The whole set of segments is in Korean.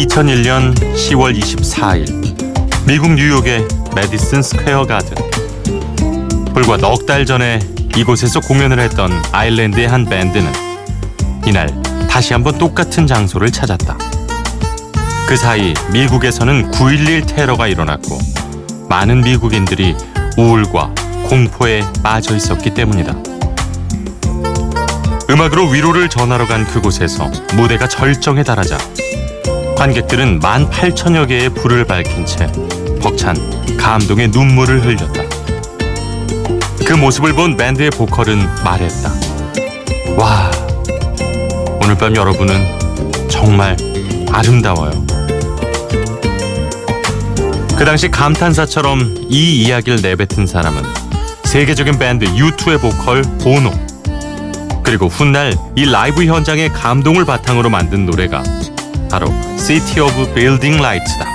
2001년 10월 24일 미국 뉴욕의 메디슨 스퀘어 가든 불과 넉 달 전에 이곳에서 공연을 했던 아일랜드의 한 밴드는 이날 다시 한번 똑같은 장소를 찾았다. 그 사이 미국에서는 9.11 테러가 일어났고 많은 미국인들이 우울과 공포에 빠져 있었기 때문이다. 음악으로 위로를 전하러 간 그곳에서 무대가 절정에 달하자 관객들은 만 8천여 개의 불을 밝힌 채 벅찬 감동의 눈물을 흘렸다. 그 모습을 본 밴드의 보컬은 말했다. 와, 오늘 밤 여러분은 정말 아름다워요. 그 당시 감탄사처럼 이 이야기를 내뱉은 사람은 세계적인 밴드 U2의 보컬 보노. 그리고 훗날 이 라이브 현장의 감동을 바탕으로 만든 노래가 바로 City of Blinding Lights다.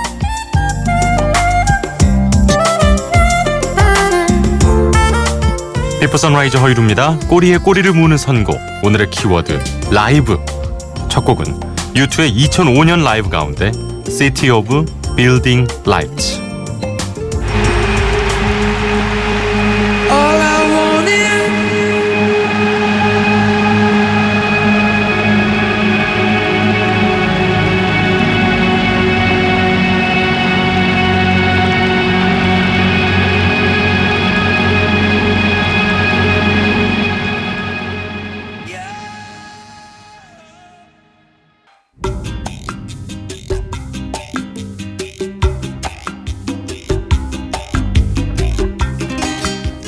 Before Sunrise 허일후입니다. 꼬리에 꼬리를 무는 선곡. 오늘의 키워드 라이브. 첫 곡은 U2의 2005년 라이브 가운데 City of Building Lights.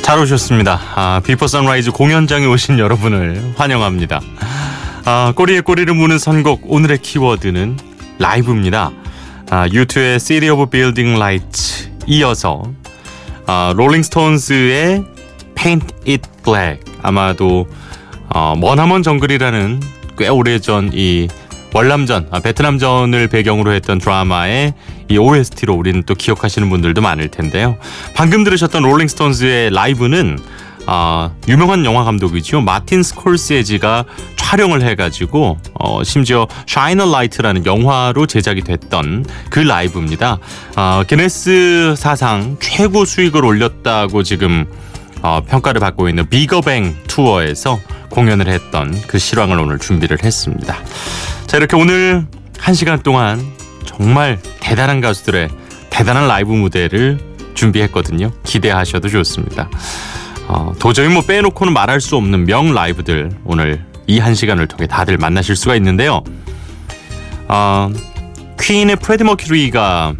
잘 오셨습니다. 아, Before Sunrise 공연장에 오신 여러분을 환영합니다. 아, 꼬리에 꼬리를 무는 선곡 오늘의 키워드는 라이브입니다. 아, U2의 City of Blinding Lights 이어서 아, 롤링스톤스의 Paint It Black 아마도 어, 머나먼 정글이라는 꽤 오래전 이 월남전, 아, 베트남전을 배경으로 했던 드라마의 이 OST로 우리는 또 기억하시는 분들도 많을 텐데요. 방금 들으셨던 롤링스톤즈의 라이브는 아, 유명한 영화 감독이죠. 마틴 스콜세지가 촬영을 해가지고 어, 심지어 Shine a Light라는 영화로 제작이 됐던 그 라이브입니다. 아, 기네스 사상 최고 수익을 올렸다고 지금 어, 평가를 받고 있는 Bigger Bang 투어에서 공연을 했던 그 실황을 오늘 준비를 했습니다. 자 이렇게 오늘 한 시간 동안 정말 대단한 가수들의 대단한 라이브 무대를 준비했거든요. 기대하셔도 좋습니다. 어, 도저히 뭐 빼놓고는 말할 수 없는 명 라이브들 오늘 이 한 시간을 통해 다들 만나실 수가 있는데요. 어, 퀸의 프레디 머큐리가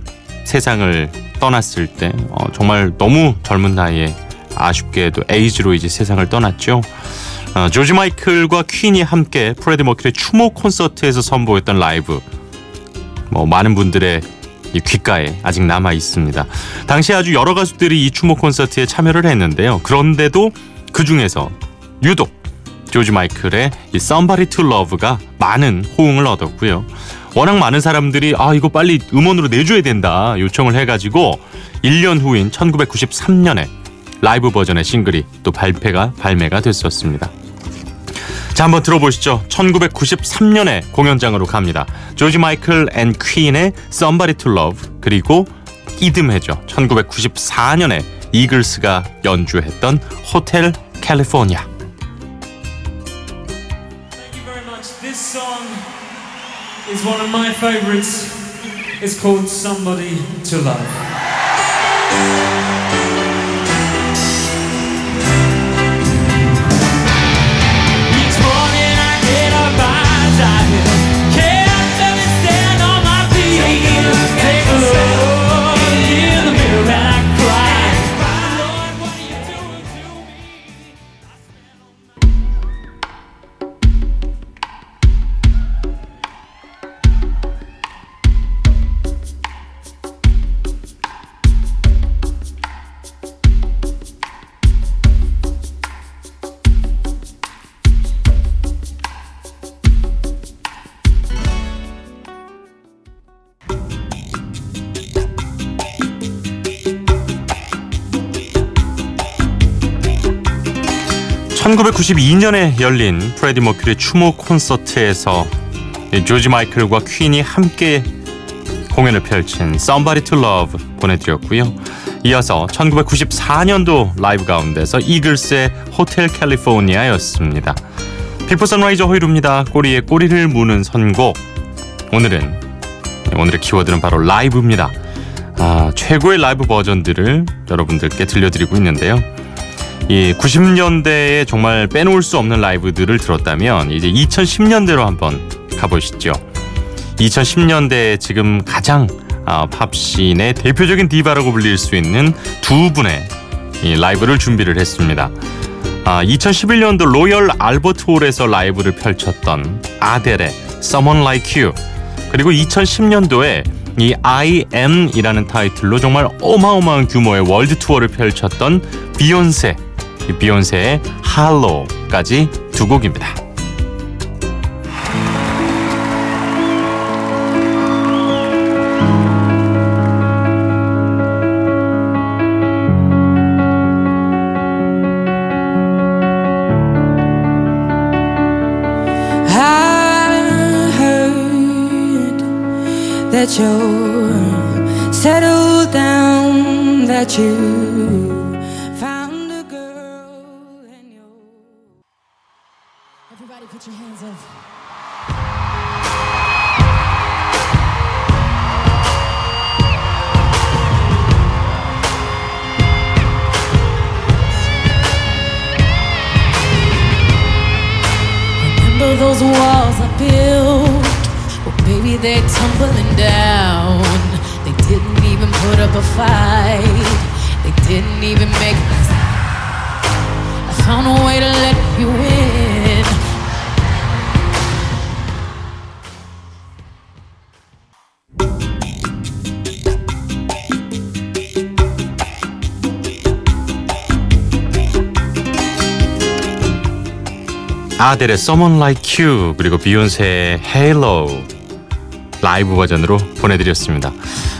세상을 떠났을 때 어, 정말 너무 젊은 나이에 아쉽게도 에이즈로 이제 세상을 떠났죠. 어, 조지 마이클과 퀸이 함께 프레디 머큐리 추모 콘서트에서 선보였던 라이브 뭐 많은 분들의 이 귓가에 아직 남아 있습니다. 당시 아주 여러 가수들이 이 추모 콘서트에 참여를 했는데요. 그런데도 그 중에서 유독 조지 마이클의 이 Somebody to Love가 많은 호응을 얻었고요. 워낙 많은 사람들이 아 이거 빨리 음원으로 내줘야 된다 요청을 해가지고 1년 후인 1993년에 라이브 버전의 싱글이 또 발표가 발매가 됐었습니다. 자 한번 들어보시죠. 1993년에 공연장으로 갑니다. 조지 마이클 and 퀸의 Somebody to Love 그리고 이듬해죠. 1994년에 이글스가 연주했던 Hotel California. This song is one of my favorites. It's called Somebody to Love. Take a look (1992년에) 열린 프레디 머큐리 추모 콘서트에서 이 조지 마이클과 퀸이 함께 공연을 펼친 Somebody to Love 보내드렸고요. 이어서 1994년도 라이브 가운데서 이글스의 Hotel California였습니다. Before Sunrise 허일후입니다. 꼬리에 꼬리를 무는 선곡. 오늘은 오늘의 키워드는 바로 라이브입니다. 아, 최고의 라이브 버전들을 여러분들께 들려드리고 있는데요. 이 90년대에 정말 빼놓을 수 없는 라이브들을 들었다면 이제 2010년대로 한번 가보시죠. 2010년대에 지금 가장 아, 팝 scene의 대표적인 디바라고 불릴 수 있는 두 분의 이 라이브를 준비를 했습니다. 아, 2011년도 로열 알버트 홀에서 라이브를 펼쳤던 아델의 Someone Like You 그리고 2010년도에 이 I Am이라는 타이틀로 정말 어마어마한 규모의 월드 투어를 펼쳤던 비욘세 이 비욘세의 할로까지 두 곡입니다. That you're settled down, that you your hands up. Remember those walls I built? Well, baby, they're tumbling down. They didn't even put up a fight. They didn't even make. I found a way to let you in. 아델의 Someone Like You 그리고 비욘세의 Halo 라이브 버전으로 보내드렸습니다.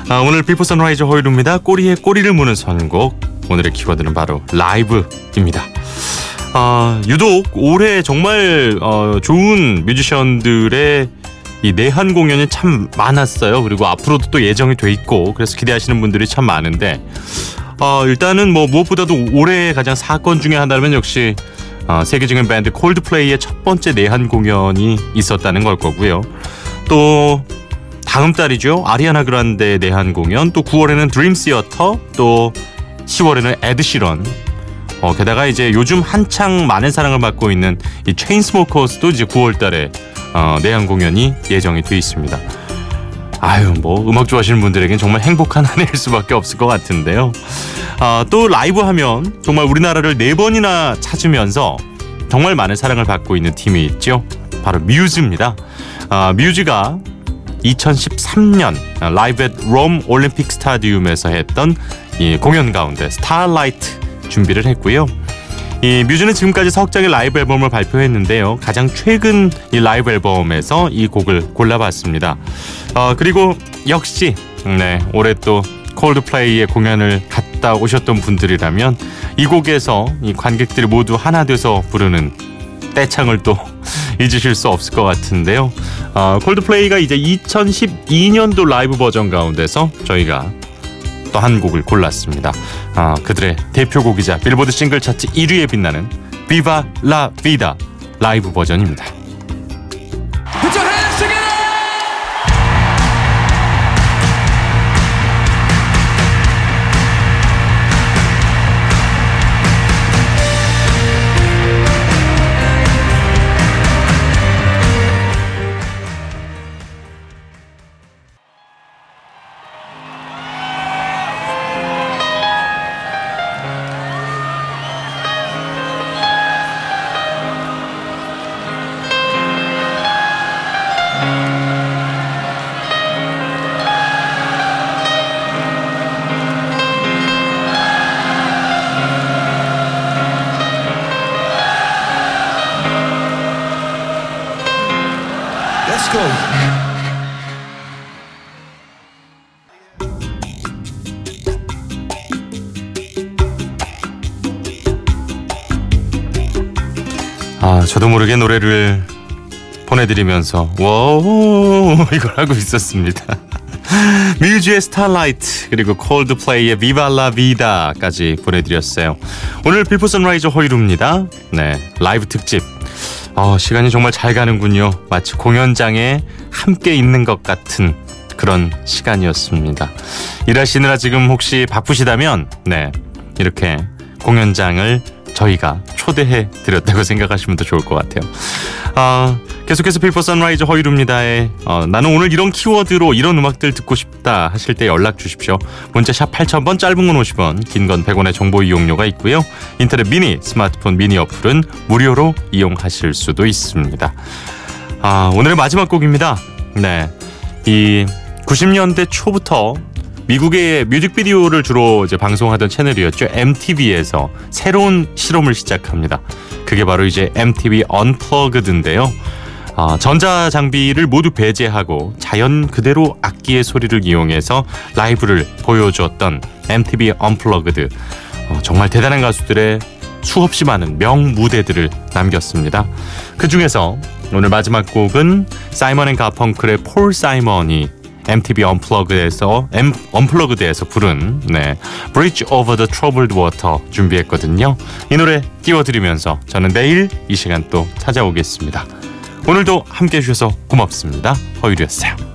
아, 오늘 Before Sunrise 허일후입니다. 꼬리에 꼬리를 무는 선곡 오늘의 키워드는 바로 라이브입니다. 아, 유독 올해 정말 어, 좋은 뮤지션들의 이 내한 공연이 참 많았어요. 그리고 앞으로도 또 예정이 돼 있고 그래서 기대하시는 분들이 참 많은데 어, 일단은 뭐 무엇보다도 올해 가장 사건 중에 하나라면 역시 어, 세계적인 밴드 콜드플레이의 첫 번째 내한 공연이 있었다는 걸 거고요. 또 다음 달이죠. 아리아나 그란데 내한 공연, 또 9월에는 드림 시어터, 또 10월에는 에드시런. 어, 게다가 이제 요즘 한창 많은 사랑을 받고 있는 이 체인스모커스도 이제 9월 달에 어, 내한 공연이 예정이 돼 있습니다. 아유 뭐 음악 좋아하시는 분들에겐 정말 행복한 한 해일 수밖에 없을 것 같은데요. 아, 또 라이브 하면 정말 우리나라를 네 번이나 찾으면서 정말 많은 사랑을 받고 있는 팀이 있죠. 바로 뮤즈입니다. 아, 뮤즈가 2013년 Live at Rome Olympic Stadium에서 했던 이 공연 가운데 Starlight 준비를 했고요. 이 뮤즈는 지금까지 석 장의 라이브 앨범을 발표했는데요. 가장 최근 이 라이브 앨범에서 이 곡을 골라봤습니다. 어, 그리고 역시 네 올해 또 콜드플레이의 공연을 갔다 오셨던 분들이라면 이 곡에서 이 관객들이 모두 하나 돼서 부르는 떼창을 또 잊으실 수 없을 것 같은데요. 어, 콜드플레이가 이제 2012년도 라이브 버전 가운데서 저희가 또 한 곡을 골랐습니다. 아, 그들의 대표곡이자 빌보드 싱글 차트 1위에 빛나는 Viva la Vida 라이브 버전입니다. 아, 저도 모르게 노래를 보내드리면서 와우 이걸 하고 있었습니다. 뮤즈의 Starlight 그리고 콜드플레이의 Viva la Vida까지 보내드렸어요. 오늘 Before Sunrise 허일후입니다. 네, 라이브 특집. 어, 시간이 정말 잘 가는군요. 마치 공연장에 함께 있는 것 같은 그런 시간이었습니다. 일하시느라 지금 혹시 바쁘시다면 네 이렇게 공연장을 저희가 초대해 드렸다고 생각하시면 더 좋을 것 같아요. 어, 계속해서 Before Sunrise 허일후입니다에 어, 나는 오늘 이런 키워드로 이런 음악들 듣고 싶다 하실 때 연락 주십시오. 문자 샵 8000번 짧은 건 50원 긴 건 100원의 정보 이용료가 있고요. 인터넷 미니 스마트폰 미니 어플은 무료로 이용하실 수도 있습니다. 아, 오늘의 마지막 곡입니다. 네. 이 90년대 초부터 미국의 뮤직비디오를 주로 이제 방송하던 채널이었죠. MTV에서 새로운 실험을 시작합니다. 그게 바로 이제 MTV 언플러그드인데요. 어, 전자 장비를 모두 배제하고 자연 그대로 악기의 소리를 이용해서 라이브를 보여주었던 MTV 언플러그드. 어, 정말 대단한 가수들의 수없이 많은 명 무대들을 남겼습니다. 그 중에서 오늘 마지막 곡은 사이먼 앤 가펑클의 폴 사이먼이 MTV Unplug에서 M Unplugged에서 부른 네 Bridge Over the Troubled Water 준비했거든요. 이 노래 띄워드리면서 저는 내일 이 시간 또 찾아오겠습니다. 오늘도 함께 해 주셔서 고맙습니다. 허일후였어요.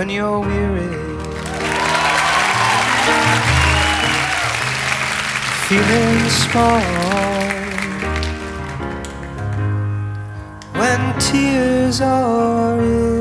When you're weary. Feeling small when tears are in